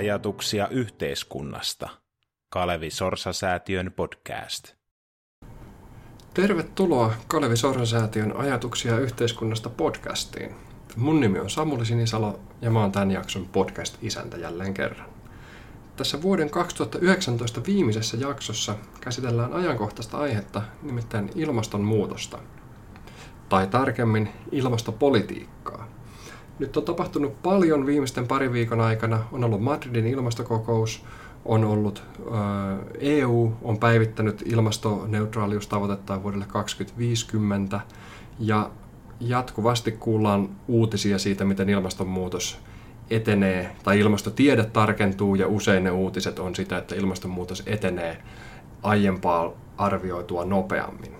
Ajatuksia yhteiskunnasta. Kalevi Sorsa-säätiön podcast. Tervetuloa Kalevi Sorsa-säätiön Ajatuksia yhteiskunnasta podcastiin. Mun nimi on Samuli Sinisalo ja mä oon tämän jakson podcast-isäntä jälleen kerran. Tässä vuoden 2019 viimeisessä jaksossa käsitellään ajankohtaista aihetta, nimittäin ilmastonmuutosta. Tai tarkemmin ilmastopolitiikkaa. Nyt on tapahtunut paljon viimeisten pari viikon aikana. On ollut Madridin ilmastokokous, on ollut EU, on päivittänyt ilmastoneutraaliustavoitetta vuodelle 2050 ja jatkuvasti kuullaan uutisia siitä, miten ilmastonmuutos etenee, tai ilmastotiede tarkentuu, ja usein ne uutiset on sitä, että ilmastonmuutos etenee aiempaa arvioitua nopeammin.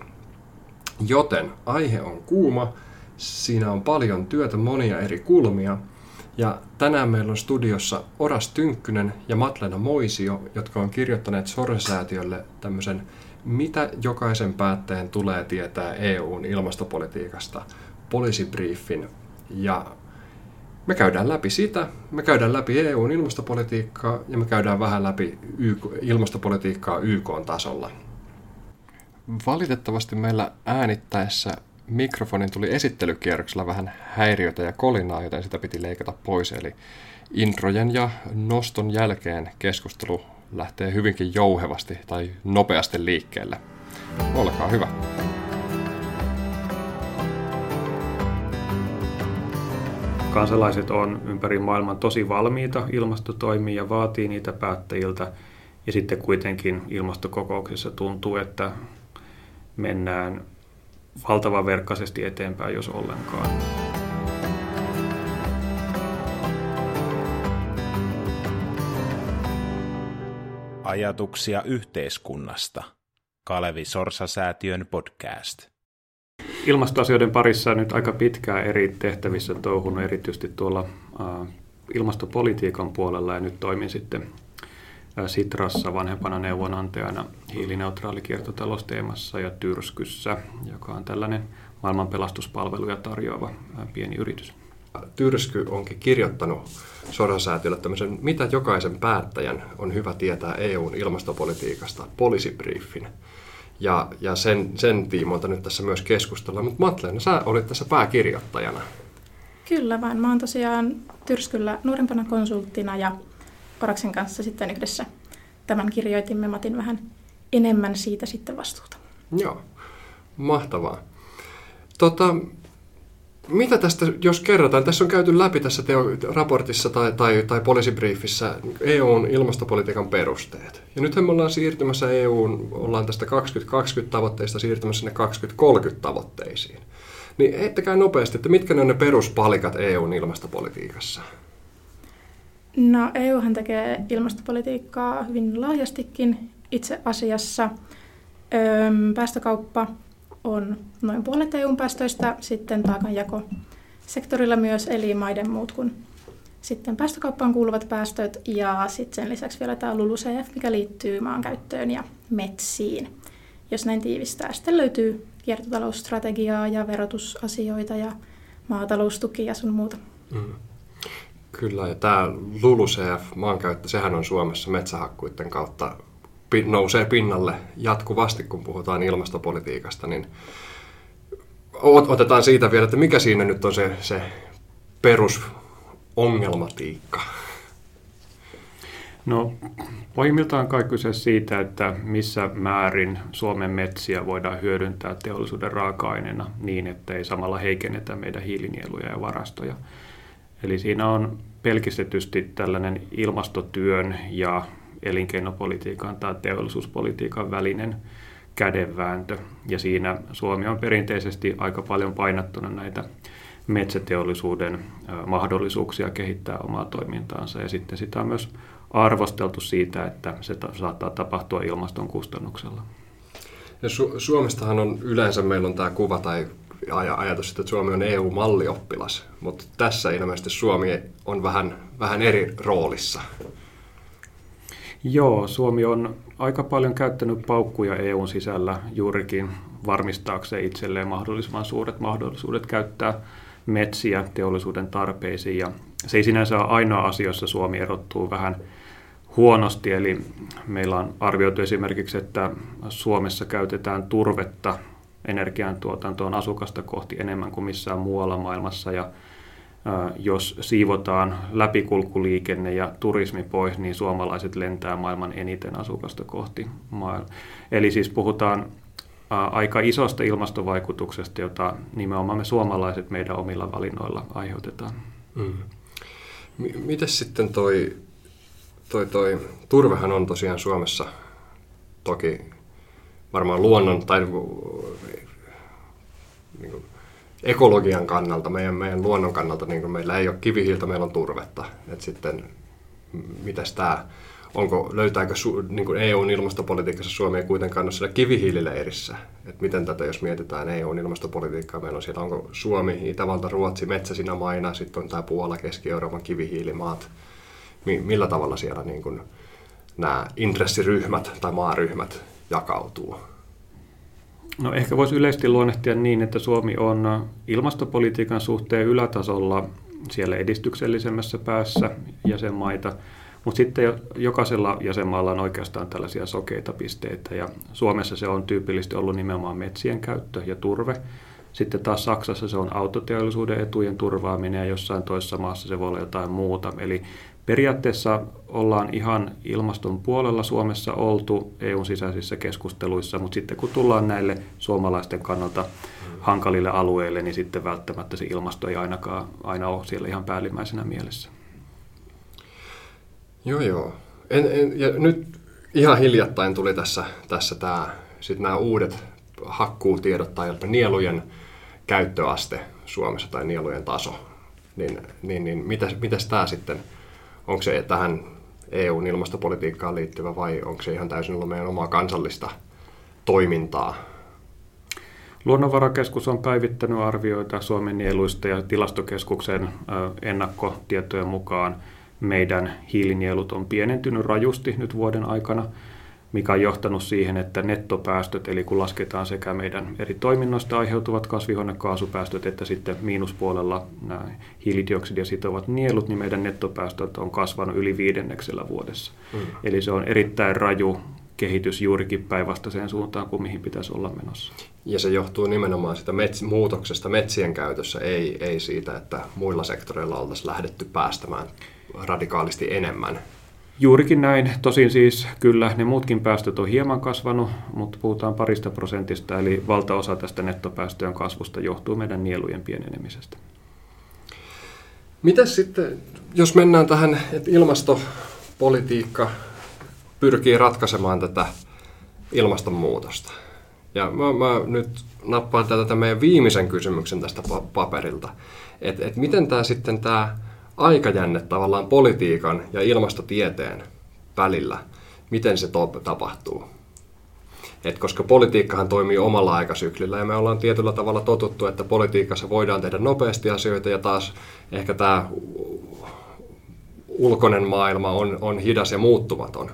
Joten aihe on kuuma, siinä on paljon työtä, monia eri kulmia, ja tänään meillä on studiossa Oras Tynkkynen ja Matlena Moisio, jotka on kirjoittaneet Sorsa-säätiölle tämmöisen Mitä jokaisen päättäjän tulee tietää EUn ilmastopolitiikasta policy briefin. Ja me käydään läpi sitä, me käydään läpi EUn ilmastopolitiikkaa ja me käydään vähän läpi YK, ilmastopolitiikkaa YK-tasolla. Valitettavasti meillä äänittäessä mikrofonin tuli esittelykierroksella vähän häiriötä ja kolinaa, joten sitä piti leikata pois. Eli introjen ja noston jälkeen keskustelu lähtee hyvinkin jouhevasti tai nopeasti liikkeelle. Olkaa hyvä. Kansalaiset on ympäri maailman tosi valmiita ilmastotoimiin ja vaatii niitä päättäjiltä. Ja sitten kuitenkin ilmastokokouksessa tuntuu, että mennään valtavan verkkaisesti eteenpäin, jos ollenkaan. Ajatuksia yhteiskunnasta. Kalevi Sorsa-säätiön podcast. Ilmastoasioiden parissa nyt aika pitkään eri tehtävissä touhunut, erityisesti tuolla ilmastopolitiikan puolella ja nyt toimin sitten Sitrassa vanhempana neuvonantajana hiilineutraali kiertotalousteemassa ja Tyrskyssä, joka on tällainen maailman pelastuspalveluja tarjoava pieni yritys. Tyrsky onkin kirjoittanut Sorasäätiölle tämmöisen, mitä jokaisen päättäjän on hyvä tietää EUn ilmastopolitiikasta, policy briefin. Ja, ja sen, sen tiimoilta nyt tässä myös keskustellaan. Mutta Matleena, sä olit tässä pääkirjoittajana. Kyllä vaan. Mä oon tosiaan Tyrskyllä nuorempana konsulttina ja Paraksen kanssa sitten yhdessä tämän kirjoitimme. Matin vähän enemmän siitä sitten vastuuta. Joo, mahtavaa. Tota, mitä tästä, jos kerrotaan, tässä on käyty läpi tässä teo- raportissa tai, tai, tai poliisibriefissä EUn ilmastopolitiikan perusteet. Ja nythän me ollaan siirtymässä EUn, ollaan tästä 2020 tavoitteista siirtymässä sinne 2030 tavoitteisiin. Niin heittäkää nopeasti, että mitkä ne on ne peruspalikat EUn ilmastopolitiikassa? No EUhan tekee ilmastopolitiikkaa hyvin laajastikin itse asiassa. Öm, päästökauppa on noin puolet EUn päästöistä, sitten taakanjako sektorilla myös, eli maiden muut kuin sitten päästökauppaan kuuluvat päästöt ja sitten sen lisäksi vielä tämä LULUCF, mikä liittyy maankäyttöön ja metsiin. Jos näin tiivistää, sitten löytyy kiertotalousstrategiaa ja verotusasioita ja maataloustukia ja sun muuta. Mm. Kyllä, ja tämä LULUCF, maankäyttö, sehän on Suomessa metsähakkuiden kautta nousee pinnalle jatkuvasti, kun puhutaan ilmastopolitiikasta, niin otetaan siitä vielä, että mikä siinä nyt on se, se perusongelmatiikka? No pohjimmiltaan kai kyse siitä, että missä määrin Suomen metsiä voidaan hyödyntää teollisuuden raaka-aineena niin, että ei samalla heikennetä meidän hiilinieluja ja varastoja. Eli siinä on pelkistetysti tällainen ilmastotyön ja elinkeinopolitiikan tai teollisuuspolitiikan välinen kädenvääntö. Ja siinä Suomi on perinteisesti aika paljon painattuna näitä metsäteollisuuden mahdollisuuksia kehittää omaa toimintaansa. Ja sitten sitä on myös arvosteltu siitä, että se saattaa tapahtua ilmaston kustannuksella. Ja Su- Suomestahan on yleensä meillä on tämä kuva tai ajatus, että Suomi on EU-mallioppilas, mutta tässä ilmeisesti Suomi on vähän, vähän eri roolissa. Joo, Suomi on aika paljon käyttänyt paukkuja EUn sisällä juurikin varmistaakseen itselleen mahdollisimman suuret mahdollisuudet käyttää metsiä teollisuuden tarpeisiin ja se ei sinänsä ole ainoa asia, jossa Suomi erottuu vähän huonosti. Eli meillä on arvioitu esimerkiksi, että Suomessa käytetään turvetta energiantuotantoon asukasta kohti enemmän kuin missään muualla maailmassa. Ja jos siivotaan läpikulkuliikenne ja turismi pois, niin suomalaiset lentää maailman eniten asukasta kohti maailmaa. Eli siis puhutaan aika isosta ilmastovaikutuksesta, jota nimenomaan me suomalaiset meidän omilla valinnoilla aiheutetaan. Mm. Miten sitten toi, toi, toi, turvehan on tosiaan Suomessa toki varmaan luonnon tai niin kuin, ekologian kannalta, meidän, meidän luonnon kannalta, niin kuin meillä ei ole kivihiiltä, meillä on turvetta. Et sitten, mitäs tämä, onko, löytääkö su, niin kuin EUn ilmastopolitiikassa Suomi ei kuitenkaan ole siellä kivihiilileirissä? Et miten tätä, jos mietitään EUn ilmastopolitiikkaa, meillä on siellä, onko Suomi, Itävalta, Ruotsi, metsäsinä maina, sitten on tämä Puola, Keski-Euroopan kivihiilimaat. Millä tavalla siellä niin kuin, nämä intressiryhmät tai maaryhmät jakautuu? No ehkä voisi yleisesti luonnehtia niin, että Suomi on ilmastopolitiikan suhteen ylätasolla siellä edistyksellisemmässä päässä jäsenmaita, mutta sitten jokaisella jäsenmaalla on oikeastaan tällaisia sokeita pisteitä ja Suomessa se on tyypillisesti ollut nimenomaan metsien käyttö ja turve. Sitten taas Saksassa se on autoteollisuuden etujen turvaaminen ja jossain toisessa maassa se voi olla jotain muuta. Eli Periaatteessa ollaan ihan ilmaston puolella Suomessa oltu EUn sisäisissä keskusteluissa, mutta sitten kun tullaan näille suomalaisten kannalta hankalille alueille, niin sitten välttämättä se ilmasto ei ainakaan aina ole siellä ihan päällimmäisenä mielessä. Joo, joo. En, en, ja nyt ihan hiljattain tuli tässä, tässä tämä, sit nämä uudet hakkuutiedot tai nielujen käyttöaste Suomessa tai nielujen taso. Niin, niin, niin mitäs, mitäs tämä sitten onko se tähän EUn ilmastopolitiikkaan liittyvä vai onko se ihan täysin ollut meidän omaa kansallista toimintaa? Luonnonvarakeskus on päivittänyt arvioita Suomen nieluista ja tilastokeskuksen ennakkotietojen mukaan meidän hiilinielut on pienentynyt rajusti nyt vuoden aikana – mikä on johtanut siihen, että nettopäästöt, eli kun lasketaan sekä meidän eri toiminnoista aiheutuvat kasvihuonekaasupäästöt, että sitten miinuspuolella nämä hiilidioksidia sitovat nielut, niin meidän nettopäästöt on kasvanut yli viidenneksellä vuodessa. Mm. Eli se on erittäin raju kehitys juurikin päinvastaiseen suuntaan kuin mihin pitäisi olla menossa. Ja se johtuu nimenomaan sitä mets- muutoksesta metsien käytössä, ei, ei siitä, että muilla sektoreilla oltaisiin lähdetty päästämään radikaalisti enemmän Juurikin näin. Tosin siis kyllä ne muutkin päästöt on hieman kasvanut, mutta puhutaan parista prosentista, eli valtaosa tästä nettopäästöjen kasvusta johtuu meidän nielujen pienenemisestä. Mitäs sitten, jos mennään tähän, että ilmastopolitiikka pyrkii ratkaisemaan tätä ilmastonmuutosta. Ja mä, mä nyt nappaan tätä meidän viimeisen kysymyksen tästä paperilta. Että et miten tämä sitten tämä aikajänne tavallaan politiikan ja ilmastotieteen välillä, miten se to- tapahtuu. Et koska politiikkahan toimii omalla aikasyklillä ja me ollaan tietyllä tavalla totuttu, että politiikassa voidaan tehdä nopeasti asioita ja taas ehkä tämä ulkoinen maailma on, on hidas ja muuttumaton.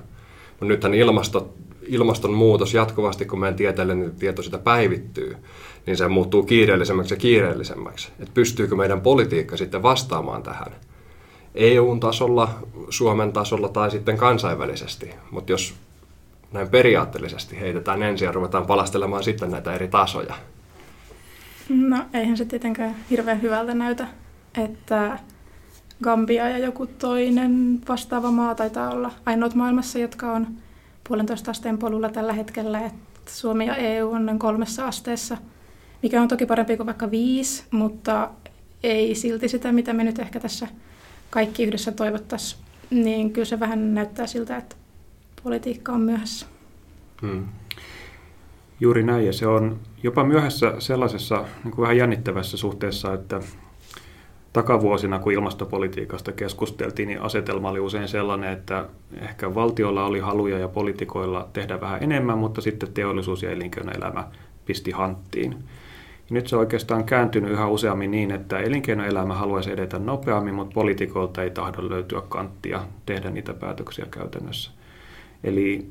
Mutta nythän ilmasto, ilmastonmuutos jatkuvasti, kun meidän tieteellinen tieto sitä päivittyy, niin se muuttuu kiireellisemmäksi ja kiireellisemmäksi. Et pystyykö meidän politiikka sitten vastaamaan tähän? EU-tasolla, Suomen tasolla tai sitten kansainvälisesti. Mutta jos näin periaatteellisesti heitetään ensin ja ruvetaan palastelemaan sitten näitä eri tasoja. No eihän se tietenkään hirveän hyvältä näytä, että Gambia ja joku toinen vastaava maa taitaa olla ainoat maailmassa, jotka on puolentoista asteen polulla tällä hetkellä. Että Suomi ja EU on noin kolmessa asteessa, mikä on toki parempi kuin vaikka viisi, mutta ei silti sitä, mitä me nyt ehkä tässä kaikki yhdessä toivottaisiin, niin kyllä se vähän näyttää siltä, että politiikka on myöhässä. Hmm. Juuri näin, ja se on jopa myöhässä sellaisessa niin kuin vähän jännittävässä suhteessa, että takavuosina, kun ilmastopolitiikasta keskusteltiin, niin asetelma oli usein sellainen, että ehkä valtiolla oli haluja ja poliitikoilla tehdä vähän enemmän, mutta sitten teollisuus ja elinkeinoelämä pisti hanttiin. Nyt se on oikeastaan kääntynyt yhä useammin niin, että elinkeinoelämä haluaisi edetä nopeammin, mutta poliitikolta ei tahdo löytyä kanttia tehdä niitä päätöksiä käytännössä. Eli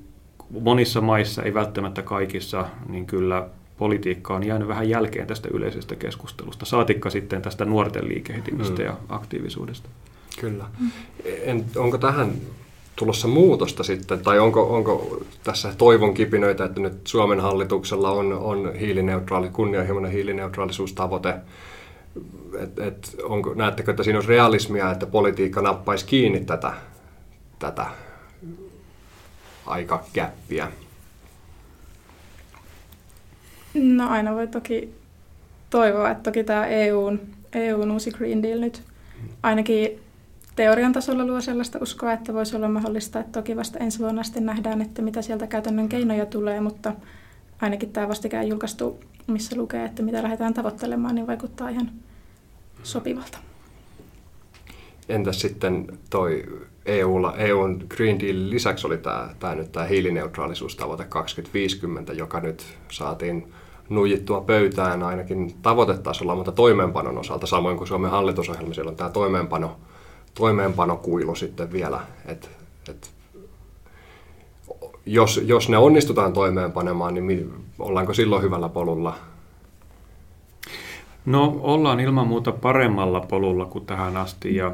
monissa maissa, ei välttämättä kaikissa, niin kyllä politiikka on jäänyt vähän jälkeen tästä yleisestä keskustelusta, saatikka sitten tästä nuorten liikehdimistä mm. ja aktiivisuudesta. Kyllä. En, onko tähän tulossa muutosta sitten, tai onko, onko tässä toivon kipinöitä, että nyt Suomen hallituksella on, on hiilineutraali, kunnianhimoinen hiilineutraalisuustavoite, et, et onko, näettekö, että siinä on realismia, että politiikka nappaisi kiinni tätä, tätä aikakäppiä? No aina voi toki toivoa, että toki tämä EUn, EUn uusi Green Deal nyt ainakin teorian tasolla luo sellaista uskoa, että voisi olla mahdollista, että toki vasta ensi vuonna sitten nähdään, että mitä sieltä käytännön keinoja tulee, mutta ainakin tämä vastikään julkaistu, missä lukee, että mitä lähdetään tavoittelemaan, niin vaikuttaa ihan sopivalta. Entäs sitten toi EUlla, EUn Green Deal lisäksi oli tämä, tämä nyt tämä hiilineutraalisuustavoite 2050, joka nyt saatiin nuijittua pöytään ainakin tavoitetasolla, mutta toimeenpanon osalta, samoin kuin Suomen hallitusohjelma, siellä on tämä toimeenpano, toimeenpanokuilu sitten vielä, että et, jos, jos ne onnistutaan toimeenpanemaan, niin ollaanko silloin hyvällä polulla? No ollaan ilman muuta paremmalla polulla kuin tähän asti ja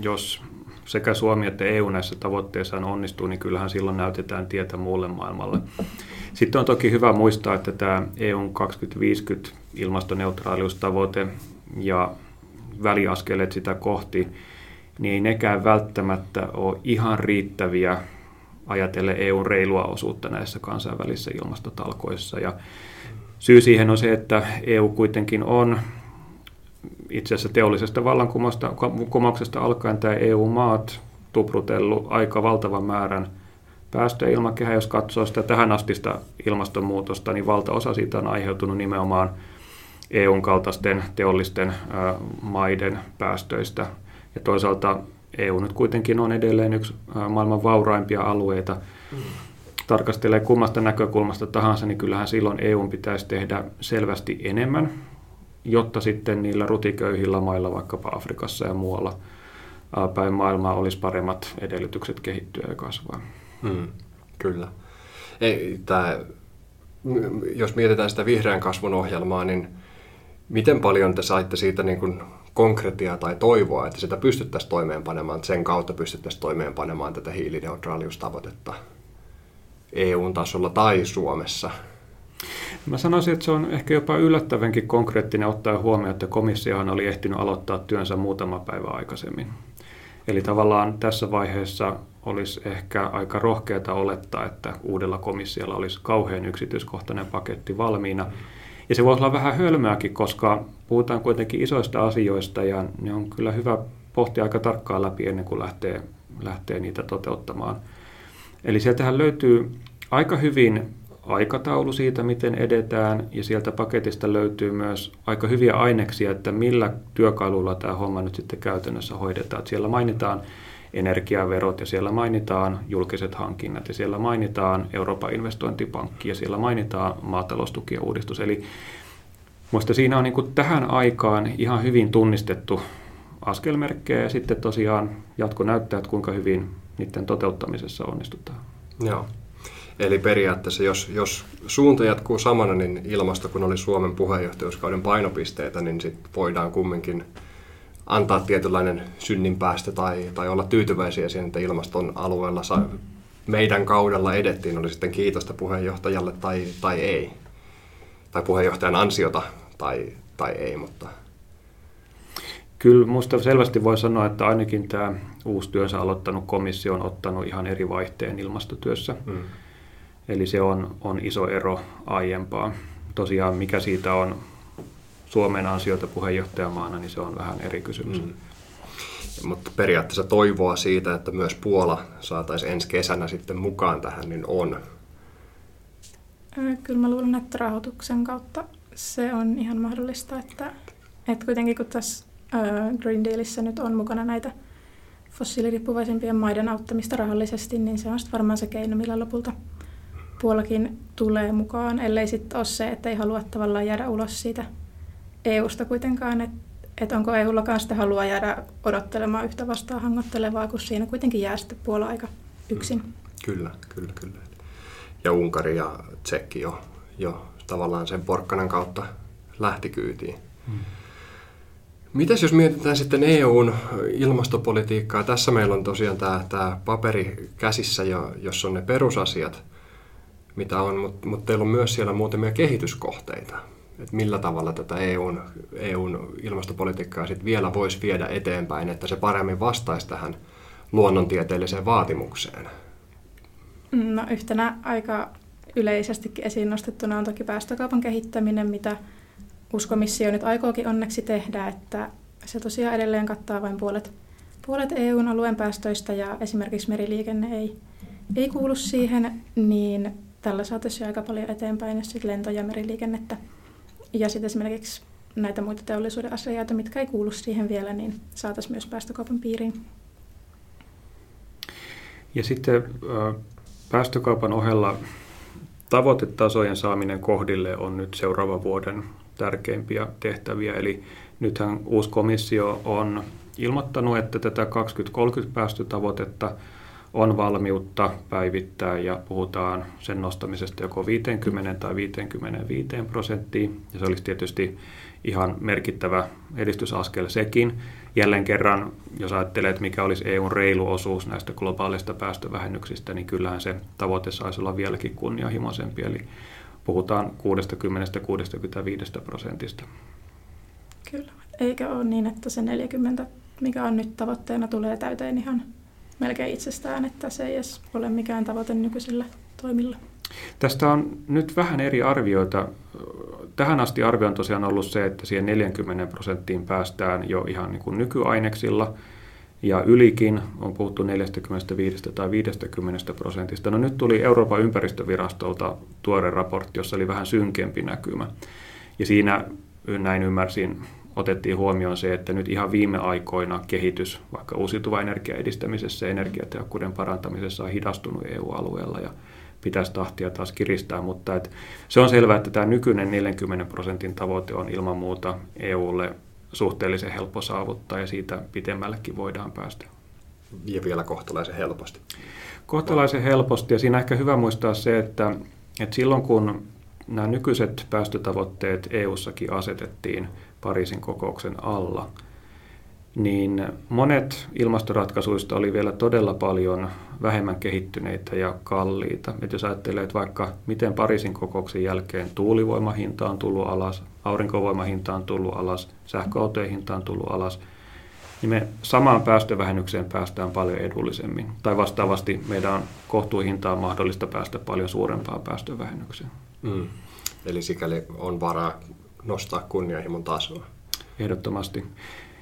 jos sekä Suomi että EU näissä tavoitteissa onnistuu, niin kyllähän silloin näytetään tietä muulle maailmalle. Sitten on toki hyvä muistaa, että tämä EUn 2050 ilmastoneutraaliustavoite ja väliaskeleet sitä kohti, niin ei nekään välttämättä ole ihan riittäviä ajatellen EUn reilua osuutta näissä kansainvälisissä ilmastotalkoissa. Ja syy siihen on se, että EU kuitenkin on itse asiassa teollisesta vallankumouksesta alkaen tämä EU-maat tuprutellut aika valtavan määrän päästöjä ilmakehään. Jos katsoo sitä tähän astista ilmastonmuutosta, niin valtaosa siitä on aiheutunut nimenomaan EUn kaltaisten teollisten maiden päästöistä. Ja toisaalta EU nyt kuitenkin on edelleen yksi maailman vauraimpia alueita. Mm. Tarkastelee kummasta näkökulmasta tahansa, niin kyllähän silloin EU pitäisi tehdä selvästi enemmän jotta sitten niillä rutiköyhillä mailla, vaikkapa Afrikassa ja muualla päin maailmaa, olisi paremmat edellytykset kehittyä ja kasvaa. Hmm, kyllä. Ei, tää, jos mietitään sitä vihreän kasvun ohjelmaa, niin miten paljon te saitte siitä niin kuin konkretiaa tai toivoa, että sitä pystyttäisiin toimeenpanemaan, sen kautta pystyttäisiin toimeenpanemaan tätä hiilineutraaliustavoitetta EU-tasolla tai Suomessa? Mä sanoisin, että se on ehkä jopa yllättävänkin konkreettinen ottaa huomioon, että komissiohan oli ehtinyt aloittaa työnsä muutama päivä aikaisemmin. Eli tavallaan tässä vaiheessa olisi ehkä aika rohkeata olettaa, että uudella komissiolla olisi kauhean yksityiskohtainen paketti valmiina. Ja se voisi olla vähän hölmöäkin, koska puhutaan kuitenkin isoista asioista ja ne on kyllä hyvä pohtia aika tarkkaan läpi ennen kuin lähtee, lähtee niitä toteuttamaan. Eli sieltähän löytyy aika hyvin aikataulu siitä, miten edetään, ja sieltä paketista löytyy myös aika hyviä aineksia, että millä työkalulla tämä homma nyt sitten käytännössä hoidetaan. Siellä mainitaan energiaverot, ja siellä mainitaan julkiset hankinnat, ja siellä mainitaan Euroopan investointipankki, ja siellä mainitaan maataloustukien uudistus. Eli Minusta siinä on niin tähän aikaan ihan hyvin tunnistettu askelmerkkejä ja sitten tosiaan jatko näyttää, että kuinka hyvin niiden toteuttamisessa onnistutaan. Joo. Eli periaatteessa, jos, jos suunta jatkuu samana, niin ilmasto, kun oli Suomen puheenjohtajuuskauden painopisteitä, niin sit voidaan kumminkin antaa tietynlainen synninpäästö tai, tai olla tyytyväisiä siihen, että ilmaston alueella sa, meidän kaudella edettiin, oli sitten kiitosta puheenjohtajalle tai, tai ei. Tai puheenjohtajan ansiota tai, tai ei, mutta... Kyllä minusta selvästi voi sanoa, että ainakin tämä uusi työnsä aloittanut komissio on ottanut ihan eri vaihteen ilmastotyössä. Mm Eli se on, on iso ero aiempaan. Tosiaan mikä siitä on Suomen ansiota puheenjohtajamaana, niin se on vähän eri kysymys. Mm. Mutta periaatteessa toivoa siitä, että myös Puola saataisiin ensi kesänä sitten mukaan tähän, niin on. Kyllä mä luulen, että rahoituksen kautta se on ihan mahdollista, että, että kuitenkin kun tässä Green Dealissa nyt on mukana näitä fossiiliriippuvaisempien maiden auttamista rahallisesti, niin se on sitten varmaan se keino, millä lopulta Puolakin tulee mukaan, ellei sitten ole se, että ei halua tavallaan jäädä ulos siitä EUsta kuitenkaan, että et onko EUllakaan sitä halua jäädä odottelemaan yhtä vastaan hangottelevaa, kun siinä kuitenkin jää sitten Puola aika yksin. Mm. Kyllä, kyllä, kyllä. Ja Unkari ja Tsekki jo, jo tavallaan sen porkkanan kautta lähti kyytiin. Mm. Mitäs jos mietitään sitten EUn ilmastopolitiikkaa? Tässä meillä on tosiaan tämä, tämä paperi käsissä, jo, jossa on ne perusasiat, mitä on, mutta, mutta teillä on myös siellä muutamia kehityskohteita. Että millä tavalla tätä EUn, EUn ilmastopolitiikkaa sit vielä voisi viedä eteenpäin, että se paremmin vastaisi tähän luonnontieteelliseen vaatimukseen? No yhtenä aika yleisestikin esiin nostettuna on toki päästökaupan kehittäminen, mitä uskomissio nyt aikookin onneksi tehdä, että se tosiaan edelleen kattaa vain puolet, puolet EUn alueen päästöistä ja esimerkiksi meriliikenne ei, ei kuulu siihen, niin tällä saataisiin aika paljon eteenpäin, jos sitten lento- ja meriliikennettä ja sitten esimerkiksi näitä muita teollisuuden asioita, mitkä ei kuulu siihen vielä, niin saataisiin myös päästökaupan piiriin. Ja sitten päästökaupan ohella tavoitetasojen saaminen kohdille on nyt seuraavan vuoden tärkeimpiä tehtäviä. Eli nythän uusi komissio on ilmoittanut, että tätä 2030 päästötavoitetta on valmiutta päivittää ja puhutaan sen nostamisesta joko 50 tai 55 prosenttiin. Ja se olisi tietysti ihan merkittävä edistysaskel sekin. Jälleen kerran, jos ajattelee, että mikä olisi EUn reilu osuus näistä globaaleista päästövähennyksistä, niin kyllähän se tavoite saisi olla vieläkin kunnianhimoisempi. Eli puhutaan 60-65 prosentista. Kyllä. Eikä ole niin, että se 40, mikä on nyt tavoitteena, tulee täyteen ihan melkein itsestään, että se ei edes ole mikään tavoite nykyisillä toimilla. Tästä on nyt vähän eri arvioita. Tähän asti arvio on tosiaan ollut se, että siihen 40 prosenttiin päästään jo ihan niin kuin nykyaineksilla, ja ylikin on puhuttu 45 tai 50 prosentista. No nyt tuli Euroopan ympäristövirastolta tuore raportti, jossa oli vähän synkempi näkymä. Ja siinä näin ymmärsin, otettiin huomioon se, että nyt ihan viime aikoina kehitys vaikka uusiutuvan energian edistämisessä ja energiatehokkuuden parantamisessa on hidastunut EU-alueella ja pitäisi tahtia taas kiristää, mutta et se on selvää, että tämä nykyinen 40 prosentin tavoite on ilman muuta EUlle suhteellisen helppo saavuttaa ja siitä pitemmällekin voidaan päästä. Ja vielä kohtalaisen helposti. Kohtalaisen helposti ja siinä ehkä hyvä muistaa se, että, että silloin kun nämä nykyiset päästötavoitteet EU-sakin asetettiin Pariisin kokouksen alla, niin monet ilmastoratkaisuista oli vielä todella paljon vähemmän kehittyneitä ja kalliita. Et jos ajattelee, että vaikka miten Pariisin kokouksen jälkeen tuulivoimahinta on tullut alas, aurinkovoimahinta on tullut alas, sähköautojen hinta on tullut alas, niin me samaan päästövähennykseen päästään paljon edullisemmin. Tai vastaavasti meidän on kohtuuhintaan mahdollista päästä paljon suurempaan päästövähennykseen. Mm. Eli sikäli on varaa nostaa kunnianhimon tasoa. Ehdottomasti.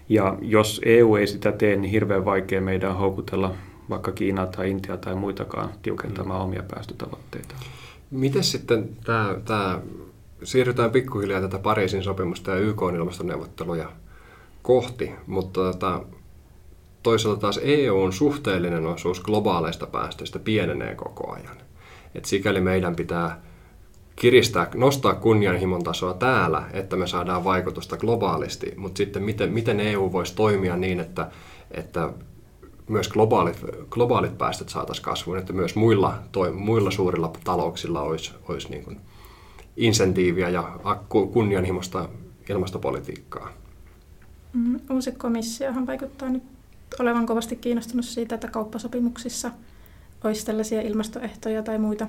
Ja jos EU ei sitä tee, niin hirveän vaikea meidän houkutella vaikka Kiinaa tai Intia tai muitakaan tiukentamaan mm. omia päästötavoitteita. Miten sitten tämä, tämä, siirrytään pikkuhiljaa tätä Pariisin sopimusta ja YK ilmastoneuvotteluja kohti, mutta tota, toisaalta taas EUn suhteellinen osuus globaaleista päästöistä pienenee koko ajan. Et sikäli meidän pitää kiristää, nostaa kunnianhimon tasoa täällä, että me saadaan vaikutusta globaalisti, mutta sitten miten, miten EU voisi toimia niin, että, että myös globaalit, globaalit päästöt saataisiin kasvuun, että myös muilla, toi, muilla suurilla talouksilla olisi, olisi niin kuin insentiiviä ja kunnianhimoista ilmastopolitiikkaa. Mm, uusi komissiohan vaikuttaa nyt olevan kovasti kiinnostunut siitä, että kauppasopimuksissa olisi tällaisia ilmastoehtoja tai muita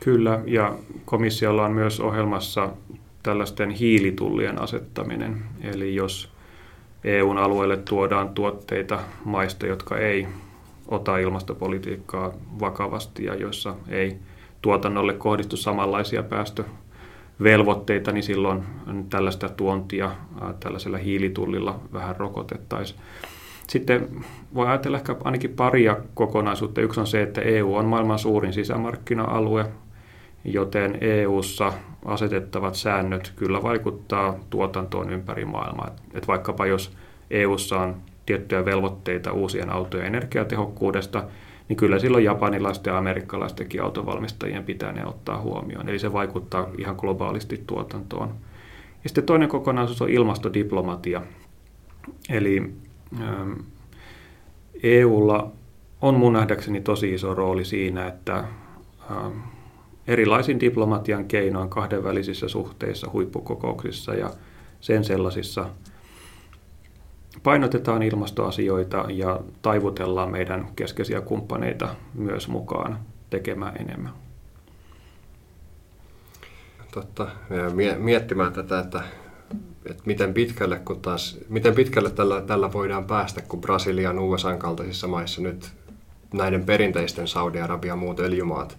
Kyllä, ja komissiolla on myös ohjelmassa tällaisten hiilitullien asettaminen. Eli jos EUn alueelle tuodaan tuotteita maista, jotka ei ota ilmastopolitiikkaa vakavasti ja joissa ei tuotannolle kohdistu samanlaisia päästövelvoitteita, niin silloin tällaista tuontia tällaisella hiilitullilla vähän rokotettaisiin. Sitten voi ajatella ehkä ainakin paria kokonaisuutta. Yksi on se, että EU on maailman suurin sisämarkkina-alue, joten EU:ssa asetettavat säännöt kyllä vaikuttaa tuotantoon ympäri maailmaa. Et vaikkapa jos EU:ssa on tiettyjä velvoitteita uusien autojen energiatehokkuudesta, niin kyllä silloin japanilaisten ja amerikkalaistenkin autovalmistajien pitää ne ottaa huomioon. Eli se vaikuttaa ihan globaalisti tuotantoon. Ja sitten toinen kokonaisuus on ilmastodiplomatia. Eli ähm, EUlla on mun nähdäkseni tosi iso rooli siinä, että ähm, erilaisin diplomatian keinoin kahdenvälisissä suhteissa, huippukokouksissa ja sen sellaisissa painotetaan ilmastoasioita ja taivutellaan meidän keskeisiä kumppaneita myös mukaan tekemään enemmän. Totta. Miettimään tätä, että, että miten pitkälle, kun taas, miten pitkälle tällä, tällä voidaan päästä, kun Brasilian, USA kaltaisissa maissa nyt näiden perinteisten Saudi-Arabia ja muut öljymaat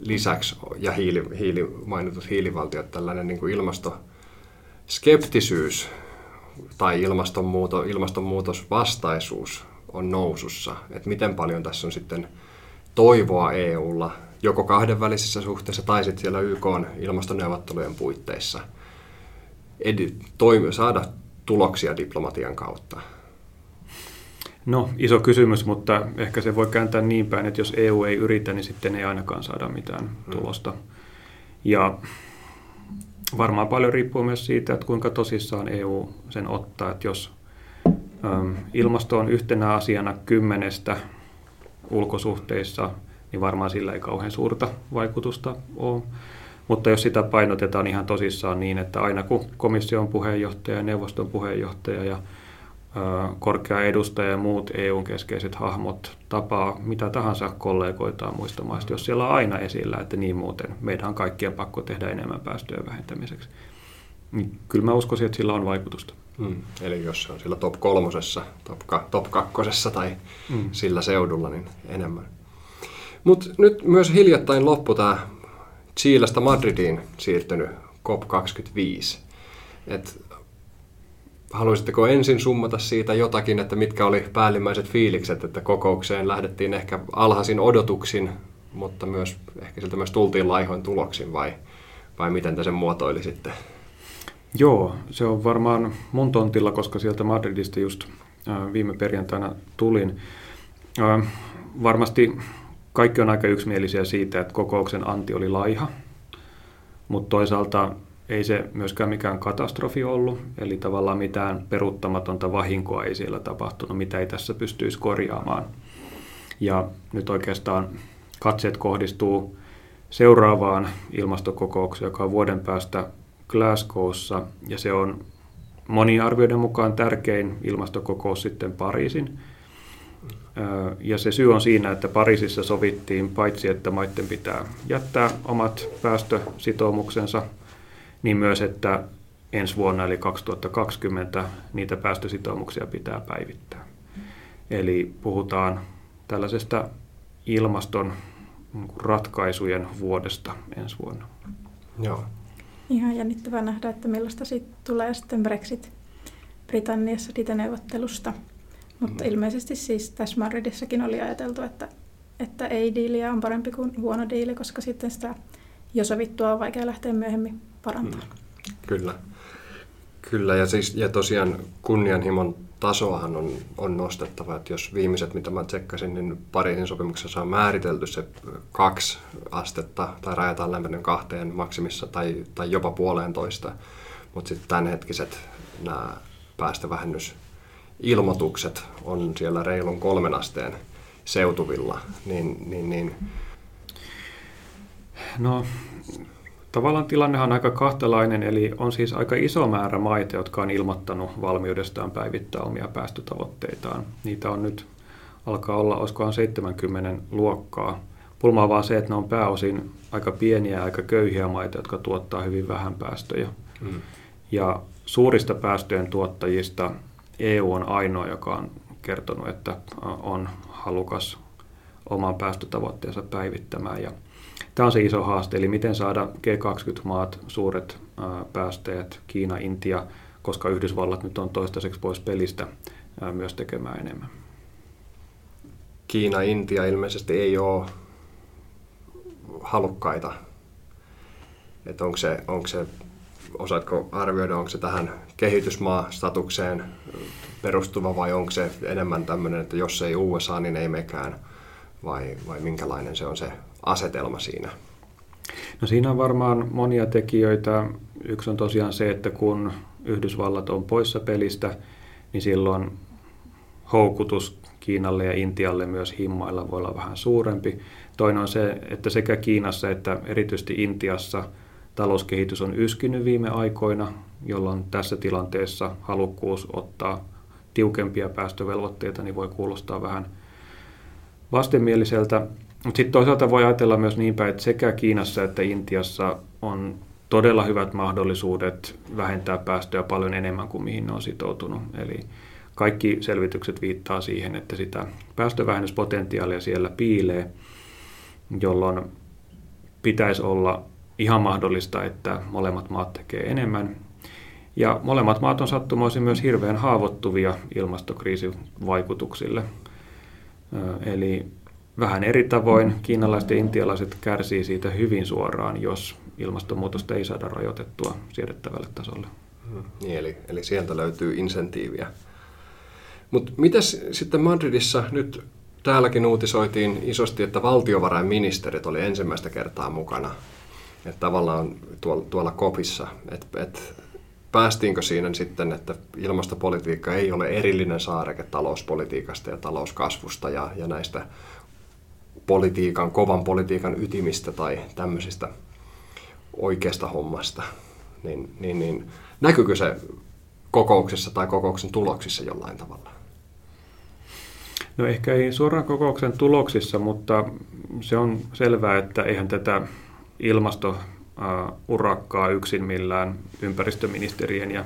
lisäksi ja hiili, hiili, mainitut hiilivaltiot, tällainen niin kuin ilmastoskeptisyys tai ilmastonmuutos, ilmastonmuutosvastaisuus on nousussa. Että miten paljon tässä on sitten toivoa EUlla joko kahdenvälisissä suhteissa tai sitten siellä YK ilmastoneuvottelujen puitteissa edi, toimi, saada tuloksia diplomatian kautta? No, iso kysymys, mutta ehkä se voi kääntää niin päin, että jos EU ei yritä, niin sitten ei ainakaan saada mitään mm. tulosta. Ja varmaan paljon riippuu myös siitä, että kuinka tosissaan EU sen ottaa. Että jos äm, ilmasto on yhtenä asiana kymmenestä ulkosuhteissa, niin varmaan sillä ei kauhean suurta vaikutusta ole. Mutta jos sitä painotetaan ihan tosissaan niin, että aina kun komission puheenjohtaja ja neuvoston puheenjohtaja ja korkea edustaja ja muut EUn keskeiset hahmot tapaa mitä tahansa kollegoitaan muista maista, jos siellä on aina esillä, että niin muuten meidän on kaikkien pakko tehdä enemmän päästöjen vähentämiseksi. Niin kyllä mä uskoisin, että sillä on vaikutusta. Mm. Eli jos se on sillä top kolmosessa, top, ka- top kakkosessa tai mm. sillä seudulla, niin enemmän. Mutta nyt myös hiljattain loppu tämä Chiilasta Madridiin siirtynyt COP25. Et haluaisitteko ensin summata siitä jotakin, että mitkä oli päällimmäiset fiilikset, että kokoukseen lähdettiin ehkä alhaisin odotuksin, mutta myös ehkä sieltä myös tultiin laihoin tuloksin vai, vai miten te sen muotoilisitte? Joo, se on varmaan mun tontilla, koska sieltä Madridista just viime perjantaina tulin. Varmasti kaikki on aika yksimielisiä siitä, että kokouksen anti oli laiha, mutta toisaalta ei se myöskään mikään katastrofi ollut, eli tavallaan mitään peruuttamatonta vahinkoa ei siellä tapahtunut, mitä ei tässä pystyisi korjaamaan. Ja nyt oikeastaan katseet kohdistuu seuraavaan ilmastokokoukseen, joka on vuoden päästä Glasgowssa, ja se on moni arvioiden mukaan tärkein ilmastokokous sitten Pariisin. Ja se syy on siinä, että Pariisissa sovittiin paitsi, että maiden pitää jättää omat päästösitoumuksensa – niin myös, että ensi vuonna eli 2020 niitä päästösitoumuksia pitää päivittää. Eli puhutaan tällaisesta ilmaston ratkaisujen vuodesta ensi vuonna. Joo. Ihan jännittävää nähdä, että millaista siitä tulee sitten Brexit Britanniassa neuvottelusta. Mutta mm. ilmeisesti siis tässä Madridissakin oli ajateltu, että, että ei-diiliä on parempi kuin huono diili, koska sitten sitä jo sovittua on vaikea lähteä myöhemmin parantaa. Mm. Kyllä. Kyllä, ja, siis, ja tosiaan kunnianhimon tasoahan on, on nostettava, että jos viimeiset, mitä mä tsekkasin, niin Pariisin sopimuksessa on määritelty se kaksi astetta, tai rajataan lämpöinen kahteen maksimissa, tai, tai jopa puoleentoista, mutta sitten tämänhetkiset nämä päästövähennysilmoitukset on siellä reilun kolmen asteen seutuvilla, niin, niin, niin No Tavallaan tilannehan on aika kahtalainen, eli on siis aika iso määrä maita, jotka on ilmoittanut valmiudestaan päivittää omia päästötavoitteitaan. Niitä on nyt, alkaa olla, olisikohan 70 luokkaa. Pulma on vaan se, että ne on pääosin aika pieniä ja aika köyhiä maita, jotka tuottaa hyvin vähän päästöjä. Mm. Ja suurista päästöjen tuottajista EU on ainoa, joka on kertonut, että on halukas oman päästötavoitteensa päivittämään. Ja Tämä on se iso haaste, eli miten saada G20-maat, suuret päästäjät, Kiina, Intia, koska Yhdysvallat nyt on toistaiseksi pois pelistä, myös tekemään enemmän. Kiina, Intia ilmeisesti ei ole halukkaita. Että onko se, onko se, osaatko arvioida, onko se tähän kehitysmaa-statukseen perustuva vai onko se enemmän tämmöinen, että jos ei USA, niin ei mekään, vai, vai minkälainen se on se asetelma siinä? No siinä on varmaan monia tekijöitä. Yksi on tosiaan se, että kun Yhdysvallat on poissa pelistä, niin silloin houkutus Kiinalle ja Intialle myös himmailla voi olla vähän suurempi. Toinen on se, että sekä Kiinassa että erityisesti Intiassa talouskehitys on yskinyt viime aikoina, jolloin tässä tilanteessa halukkuus ottaa tiukempia päästövelvoitteita, niin voi kuulostaa vähän vastenmieliseltä. Mutta sitten toisaalta voi ajatella myös niin päin, että sekä Kiinassa että Intiassa on todella hyvät mahdollisuudet vähentää päästöjä paljon enemmän kuin mihin ne on sitoutunut. Eli kaikki selvitykset viittaa siihen, että sitä päästövähennyspotentiaalia siellä piilee, jolloin pitäisi olla ihan mahdollista, että molemmat maat tekee enemmän. Ja molemmat maat on sattumoisin myös hirveän haavoittuvia ilmastokriisin vaikutuksille. Eli vähän eri tavoin kiinalaiset ja intialaiset kärsii siitä hyvin suoraan, jos ilmastonmuutosta ei saada rajoitettua siedettävälle tasolle. Hmm. Niin, eli, eli sieltä löytyy insentiiviä. Mutta miten sitten Madridissa nyt täälläkin uutisoitiin isosti, että valtiovarainministerit oli ensimmäistä kertaa mukana. Että tavallaan tuolla, tuolla kopissa, että et, päästiinkö siinä sitten, että ilmastopolitiikka ei ole erillinen saareke talouspolitiikasta ja talouskasvusta ja, ja näistä politiikan, kovan politiikan ytimistä tai tämmöisistä oikeasta hommasta, niin, niin, niin näkyykö se kokouksessa tai kokouksen tuloksissa jollain tavalla? No ehkä ei suoraan kokouksen tuloksissa, mutta se on selvää, että eihän tätä ilmastourakkaa yksin millään ympäristöministerien ja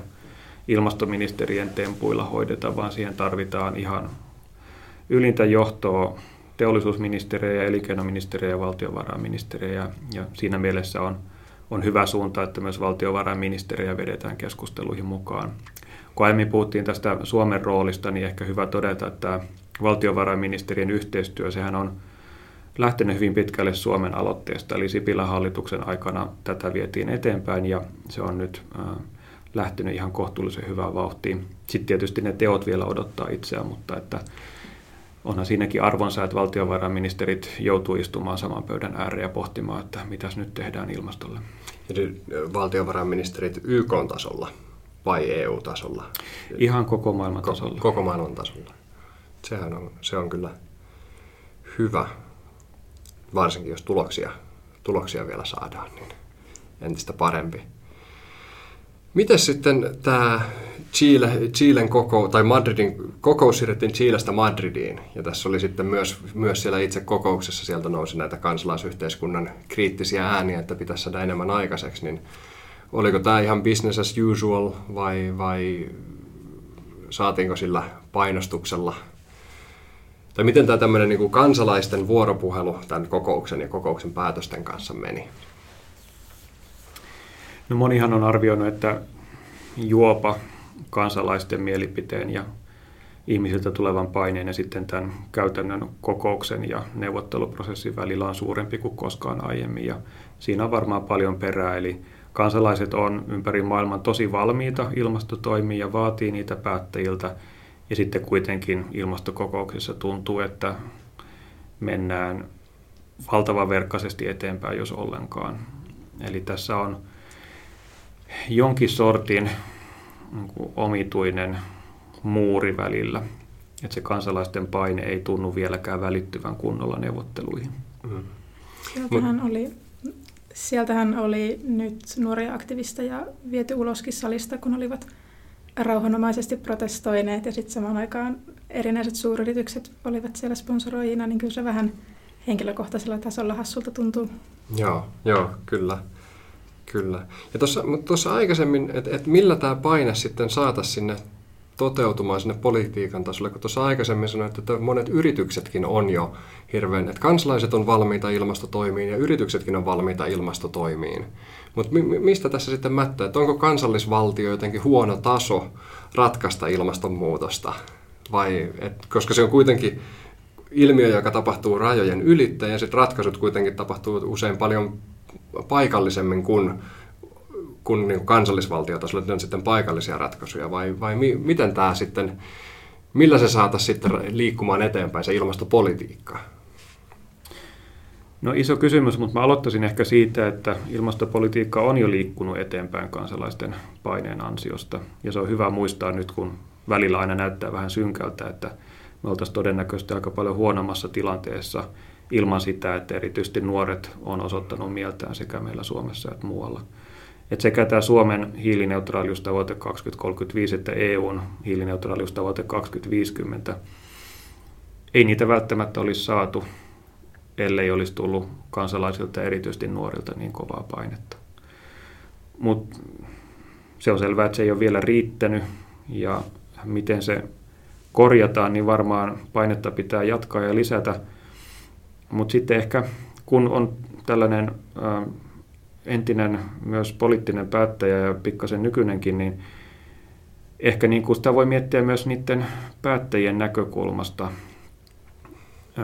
ilmastoministerien tempuilla hoideta, vaan siihen tarvitaan ihan ylintä johtoa teollisuusministeriä ja elinkeinoministeriä ja valtiovarainministeriä ja, ja siinä mielessä on, on hyvä suunta, että myös valtiovarainministeriä vedetään keskusteluihin mukaan. Kun aiemmin puhuttiin tästä Suomen roolista, niin ehkä hyvä todeta, että valtiovarainministerien yhteistyö, sehän on lähtenyt hyvin pitkälle Suomen aloitteesta, eli Sipilän hallituksen aikana tätä vietiin eteenpäin ja se on nyt lähtenyt ihan kohtuullisen hyvään vauhtiin. Sitten tietysti ne teot vielä odottaa itseään, mutta että onhan siinäkin arvonsa, että valtiovarainministerit joutuu istumaan saman pöydän ääreen ja pohtimaan, että mitäs nyt tehdään ilmastolle. Eli valtiovarainministerit YK-tasolla vai EU-tasolla? Ihan koko maailman tasolla. Koko maailman tasolla. Sehän on, se on kyllä hyvä, varsinkin jos tuloksia, tuloksia vielä saadaan, niin entistä parempi. Miten sitten tämä Chile, Chilen koko, tai Madridin kokous siirrettiin Chilestä Madridiin, ja tässä oli sitten myös, myös siellä itse kokouksessa, sieltä nousi näitä kansalaisyhteiskunnan kriittisiä ääniä, että pitäisi saada enemmän aikaiseksi, niin oliko tämä ihan business as usual, vai, vai saatiinko sillä painostuksella? Tai miten tämä tämmöinen niin kuin kansalaisten vuoropuhelu tämän kokouksen ja kokouksen päätösten kanssa meni? No monihan on arvioinut, että juopa kansalaisten mielipiteen ja ihmisiltä tulevan paineen ja sitten tämän käytännön kokouksen ja neuvotteluprosessin välillä on suurempi kuin koskaan aiemmin. Ja siinä on varmaan paljon perää, eli kansalaiset on ympäri maailman tosi valmiita ilmastotoimiin ja vaatii niitä päättäjiltä – ja sitten kuitenkin ilmastokokouksessa tuntuu, että mennään valtavan verkkaisesti eteenpäin, jos ollenkaan. Eli tässä on jonkin sortin niin omituinen muuri välillä, että se kansalaisten paine ei tunnu vieläkään välittyvän kunnolla neuvotteluihin. Mm. Sieltähän, oli, sieltähän oli nyt nuoria aktivisteja viety uloskin salista, kun olivat rauhanomaisesti protestoineet ja sitten samaan aikaan erinäiset suuryritykset olivat siellä sponsoroijina, niin kyllä se vähän henkilökohtaisella tasolla hassulta tuntuu. Joo, joo, kyllä. Kyllä. Ja tuossa aikaisemmin, että et millä tämä paine sitten saataisiin sinne toteutumaan sinne politiikan tasolle, kun tuossa aikaisemmin sanoit, että monet yrityksetkin on jo hirveän, että kansalaiset on valmiita ilmastotoimiin ja yrityksetkin on valmiita ilmastotoimiin. Mutta mi- mistä tässä sitten mättää, että onko kansallisvaltio jotenkin huono taso ratkaista ilmastonmuutosta? Vai, et, koska se on kuitenkin ilmiö, joka tapahtuu rajojen ylittäin ja sitten ratkaisut kuitenkin tapahtuu usein paljon paikallisemmin kuin kun niin kansallisvaltiotasolla ne on sitten paikallisia ratkaisuja, vai, vai mi, miten tämä sitten, millä se saataisiin sitten liikkumaan eteenpäin, se ilmastopolitiikka? No iso kysymys, mutta mä aloittaisin ehkä siitä, että ilmastopolitiikka on jo liikkunut eteenpäin kansalaisten paineen ansiosta. Ja se on hyvä muistaa nyt, kun välillä aina näyttää vähän synkältä, että me oltaisiin todennäköisesti aika paljon huonommassa tilanteessa ilman sitä, että erityisesti nuoret on osoittanut mieltään sekä meillä Suomessa että muualla. että sekä tämä Suomen hiilineutraaliustavoite 2035 että EUn hiilineutraaliustavoite 2050, ei niitä välttämättä olisi saatu, ellei olisi tullut kansalaisilta erityisesti nuorilta niin kovaa painetta. Mutta se on selvää, että se ei ole vielä riittänyt ja miten se korjataan, niin varmaan painetta pitää jatkaa ja lisätä. Mutta sitten ehkä kun on tällainen ä, entinen myös poliittinen päättäjä ja pikkasen nykyinenkin, niin ehkä niin kuin sitä voi miettiä myös niiden päättäjien näkökulmasta. Ä,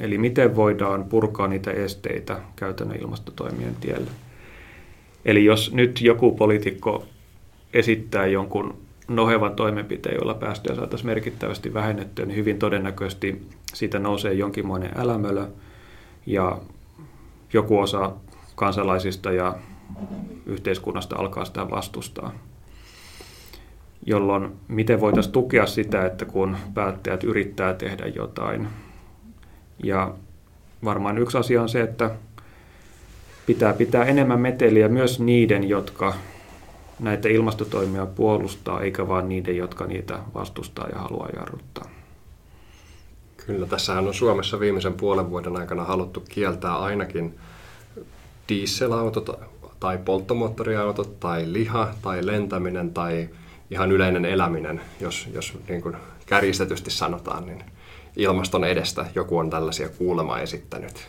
eli miten voidaan purkaa niitä esteitä käytännön ilmastotoimien tielle. Eli jos nyt joku poliitikko esittää jonkun nohevan toimenpiteen, jolla päästöjä saataisiin merkittävästi vähennettyä, niin hyvin todennäköisesti siitä nousee jonkinmoinen älämölö ja joku osa kansalaisista ja yhteiskunnasta alkaa sitä vastustaa. Jolloin miten voitaisiin tukea sitä, että kun päättäjät yrittää tehdä jotain. Ja varmaan yksi asia on se, että pitää pitää enemmän meteliä myös niiden, jotka näitä ilmastotoimia puolustaa, eikä vain niiden, jotka niitä vastustaa ja haluaa jarruttaa. Kyllä, tässähän on Suomessa viimeisen puolen vuoden aikana haluttu kieltää ainakin dieselautot tai polttomoottoriautot tai liha tai lentäminen tai ihan yleinen eläminen, jos, jos niin kuin kärjistetysti sanotaan, niin ilmaston edestä joku on tällaisia kuulema esittänyt.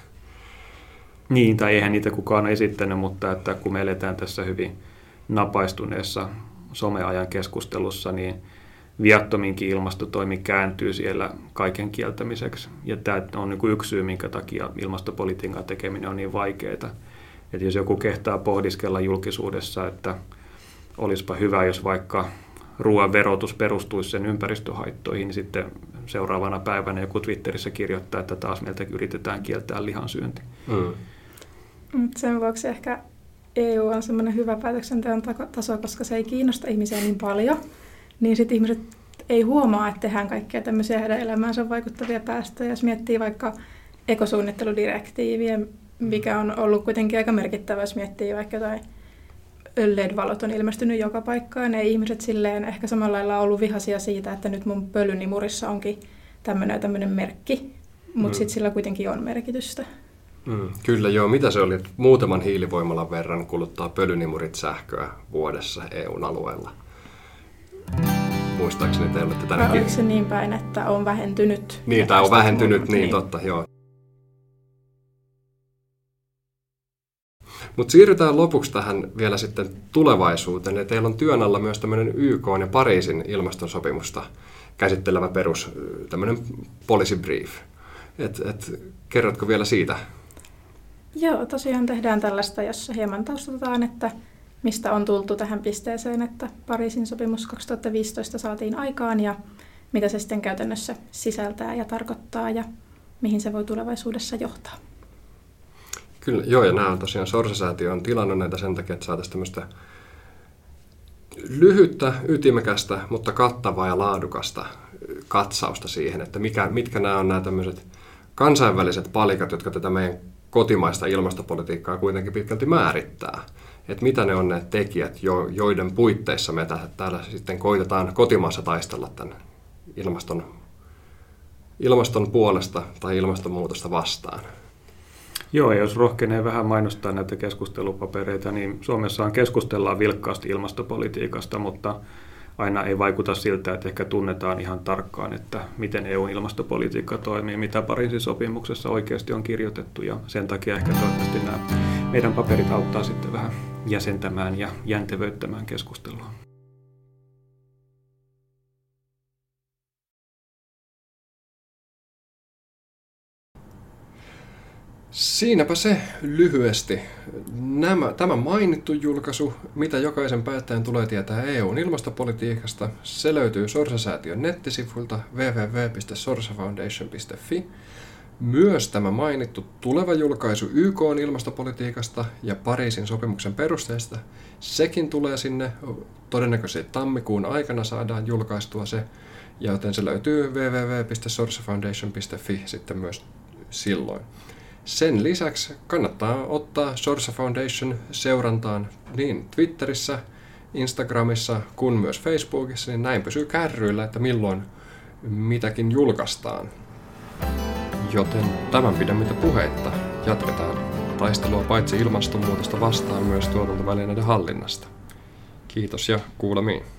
Niin, tai eihän niitä kukaan esittänyt, mutta että kun me eletään tässä hyvin napaistuneessa someajan keskustelussa, niin viattominkin ilmastotoimi kääntyy siellä kaiken kieltämiseksi. Ja tämä on niin kuin yksi syy, minkä takia ilmastopolitiikan tekeminen on niin vaikeaa. Että jos joku kehtaa pohdiskella julkisuudessa, että olisipa hyvä, jos vaikka ruoan verotus perustuisi sen ympäristöhaittoihin, niin sitten seuraavana päivänä joku Twitterissä kirjoittaa, että taas meiltä yritetään kieltää lihansyönti. Mm. Sen vuoksi ehkä EU on semmoinen hyvä päätöksenteon taso, koska se ei kiinnosta ihmisiä niin paljon, niin sitten ihmiset ei huomaa, että tehdään kaikkia tämmöisiä heidän elämäänsä vaikuttavia päästöjä. Jos miettii vaikka ekosuunnitteludirektiiviä, mikä on ollut kuitenkin aika merkittävä, jos miettii vaikka jotain LED-valot on ilmestynyt joka paikkaan, ja ihmiset silleen ehkä samalla lailla ollut vihaisia siitä, että nyt mun pölynimurissa onkin tämmöinen tämmöinen merkki, mutta mm. sitten sillä kuitenkin on merkitystä. Mm, kyllä joo. Mitä se oli? Muutaman hiilivoimalan verran kuluttaa pölynimurit sähköä vuodessa EUn alueella. Muistaakseni te olette tänne... Oliko se niin päin, että on vähentynyt? Niin, tämä on vähentynyt, niin, niin totta, joo. Mutta siirrytään lopuksi tähän vielä sitten tulevaisuuteen. Ja teillä on työn alla myös tämmöinen YK ja Pariisin ilmastonsopimusta käsittelevä perus, tämmöinen policy brief. Et, et, kerrotko vielä siitä Joo, tosiaan tehdään tällaista, jossa hieman taustatetaan, että mistä on tultu tähän pisteeseen, että Pariisin sopimus 2015 saatiin aikaan ja mitä se sitten käytännössä sisältää ja tarkoittaa ja mihin se voi tulevaisuudessa johtaa. Kyllä, joo, ja nämä on tosiaan Sorsa-säätiö on tilannut näitä sen takia, että saataisiin tämmöistä lyhyttä, ytimekästä, mutta kattavaa ja laadukasta katsausta siihen, että mikä, mitkä nämä on nämä tämmöiset kansainväliset palikat, jotka tätä meidän kotimaista ilmastopolitiikkaa kuitenkin pitkälti määrittää. Että mitä ne on ne tekijät, joiden puitteissa me täällä sitten koitetaan kotimaassa taistella tämän ilmaston, ilmaston puolesta tai ilmastonmuutosta vastaan. Joo, ja jos rohkenee vähän mainostaa näitä keskustelupapereita, niin Suomessahan keskustellaan vilkkaasti ilmastopolitiikasta, mutta aina ei vaikuta siltä, että ehkä tunnetaan ihan tarkkaan, että miten EUn ilmastopolitiikka toimii, mitä Pariisin sopimuksessa oikeasti on kirjoitettu ja sen takia ehkä toivottavasti nämä meidän paperit auttaa sitten vähän jäsentämään ja jäntevöittämään keskustelua. Siinäpä se lyhyesti. Nämä, tämä mainittu julkaisu, mitä jokaisen päättäjän tulee tietää EUn ilmastopolitiikasta, se löytyy Sorsa-säätiön nettisivuilta www.sorsafoundation.fi. Myös tämä mainittu tuleva julkaisu YK on ilmastopolitiikasta ja Pariisin sopimuksen perusteista, sekin tulee sinne. Todennäköisesti tammikuun aikana saadaan julkaistua se, joten se löytyy www.sorsafoundation.fi sitten myös silloin. Sen lisäksi kannattaa ottaa Sorsa Foundation seurantaan niin Twitterissä, Instagramissa kuin myös Facebookissa, niin näin pysyy kärryillä, että milloin mitäkin julkaistaan. Joten tämän pidemmittä puheitta jatketaan taistelua paitsi ilmastonmuutosta vastaan myös tuotantovälineiden hallinnasta. Kiitos ja kuulemiin.